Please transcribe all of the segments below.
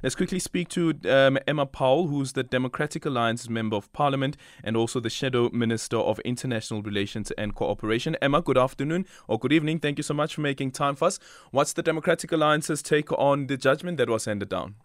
Let's quickly speak to um, Emma Powell, who's the Democratic Alliance Member of Parliament and also the Shadow Minister of International Relations and Cooperation. Emma, good afternoon or good evening. Thank you so much for making time for us. What's the Democratic Alliance's take on the judgment that was handed down?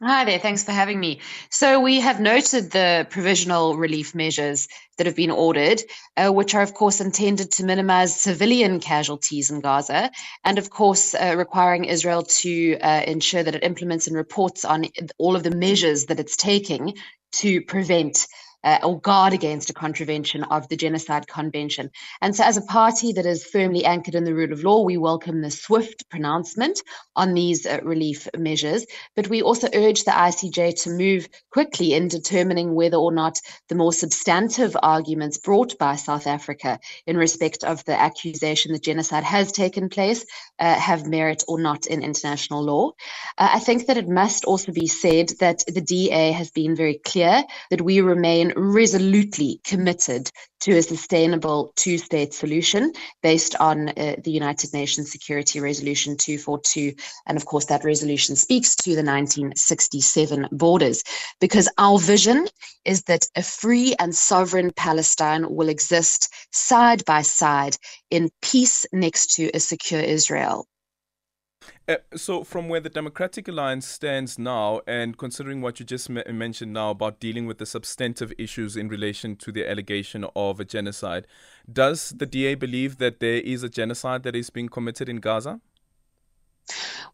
Hi there, thanks for having me. So, we have noted the provisional relief measures that have been ordered, uh, which are, of course, intended to minimize civilian casualties in Gaza, and, of course, uh, requiring Israel to uh, ensure that it implements and reports on all of the measures that it's taking to prevent uh, or guard against a contravention of the Genocide Convention. And so, as a party that is firmly anchored in the rule of law, we welcome the swift pronouncement on these uh, relief measures. But we also urge the ICJ to move quickly in determining whether or not the more substantive arguments brought by South Africa in respect of the accusation that genocide has taken place uh, have merit or not in international law. Uh, I think that it must also be said that the DA has been very clear that we remain resolutely committed to a sustainable two state solution based on uh, the United Nations Security Resolution 242. And of course, that resolution speaks to the 1967 borders because our vision is that a free and sovereign Palestine will exist side by side in peace next to a secure Israel. Uh, so, from where the Democratic Alliance stands now, and considering what you just me- mentioned now about dealing with the substantive issues in relation to the allegation of a genocide, does the DA believe that there is a genocide that is being committed in Gaza?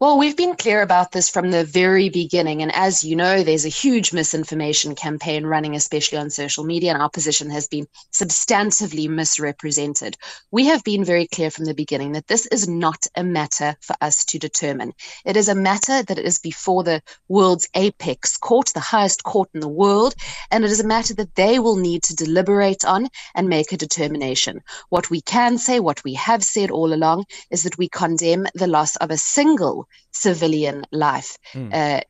Well, we've been clear about this from the very beginning. And as you know, there's a huge misinformation campaign running, especially on social media, and our position has been substantively misrepresented. We have been very clear from the beginning that this is not a matter for us to determine. It is a matter that is before the world's apex court, the highest court in the world, and it is a matter that they will need to deliberate on and make a determination. What we can say, what we have said all along, is that we condemn the loss of a single civilian life mm. uh,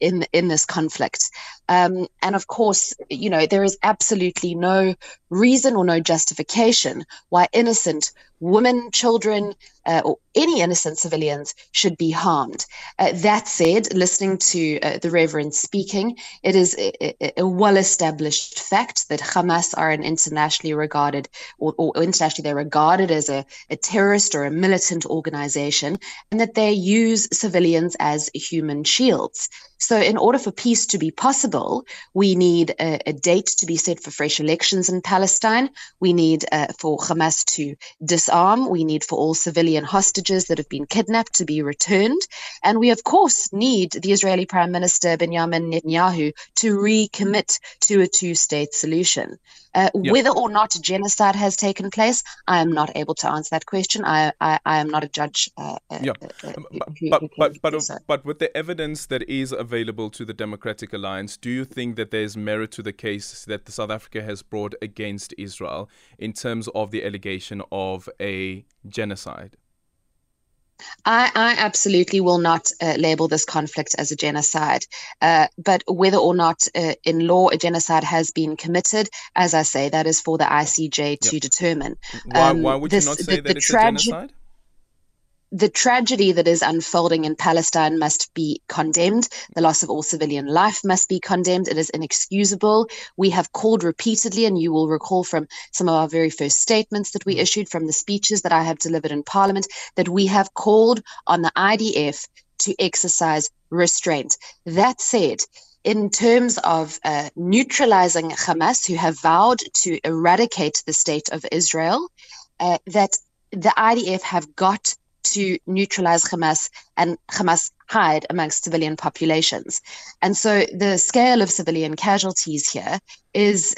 in in this conflict. Um, and of course, you know there is absolutely no reason or no justification why innocent women, children, uh, or any innocent civilians should be harmed. Uh, that said, listening to uh, the Reverend speaking, it is a, a, well established fact that Hamas are an internationally regarded, or, or internationally they're regarded as a, a, terrorist or a militant organization, and that they use civilians as human shields. So, in order for peace to be possible, we need a, a date to be set for fresh elections in Palestine. We need uh, for Hamas to disarm. Arm, we need for all civilian hostages that have been kidnapped to be returned. And we, of course, need the Israeli Prime Minister Benjamin Netanyahu to recommit to a two state solution. Uh, yep. Whether or not genocide has taken place, I am not able to answer that question. I, I, I am not a judge. Uh, uh yeah. Uh, but, but, but, but with the evidence that is available, available to the Democratic Alliance, do you think that there's merit to the case that South Africa has brought against Israel in terms of the allegation of a genocide? I, I, absolutely will not uh, label this conflict as a genocide. Uh, but whether or not uh, in law a genocide has been committed, as I say, that is for the ICJ yep. to determine. Why, um, why would this, you not say the, that the it's a genocide? The tragedy that is unfolding in Palestine must be condemned. The loss of all civilian life must be condemned. It is inexcusable. We have called repeatedly, and you will recall from some of our very first statements that we issued from the speeches that I have delivered in Parliament, that we have called on the IDF to exercise restraint. That said, in terms of uh, neutralizing Hamas, who have vowed to eradicate the state of Israel, uh, that the IDF have got to neutralize Hamas and Hamas hide amongst civilian populations. And so the scale of civilian casualties here is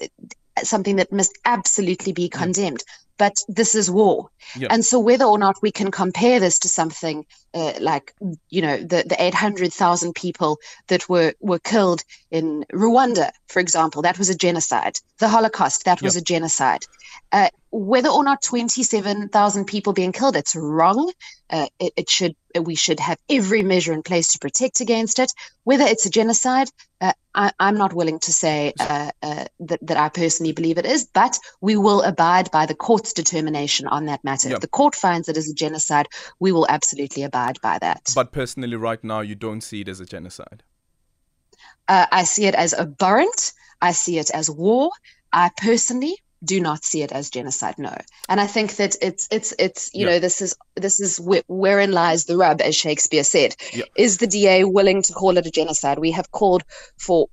something that must absolutely be condemned. But this is war. And so whether or not we can compare this to something uh, like, you know, the, the 800,000 people that were, were killed in Rwanda, for example, that was a genocide. The Holocaust, that was a genocide. Uh, whether or not 27,000 people being killed, it's wrong. Uh, it, it, should we should have every measure in place to protect against it. Whether it's a genocide, uh, I, am not willing to say uh, uh, that, that I personally believe it is, but we will abide by the court's determination on that matter. Yep. If the court finds it as a genocide, we will absolutely abide by that. But personally, right now, you don't see it as a genocide. Uh, I see it as abhorrent. I see it as war. I personally do not see it as genocide. No, and I think that it's it's it's you yeah. know this is this is wh- wherein lies the rub, as Shakespeare said. Yeah. Is the DA willing to call it a genocide? We have called for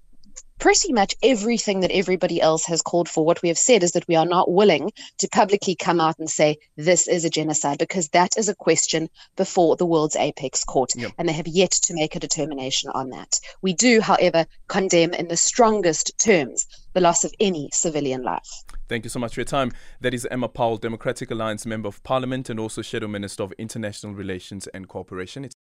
pretty much everything that everybody else has called for. What we have said is that we are not willing to publicly come out and say this is a genocide because that is a question before the world's apex court, yep. and they have yet to make a determination on that. We do, however, condemn in the strongest terms the loss of any civilian life. Thank you so much for your time. That is Emma Powell, Democratic Alliance Member of Parliament and also Shadow Minister of International Relations and Cooperation. It's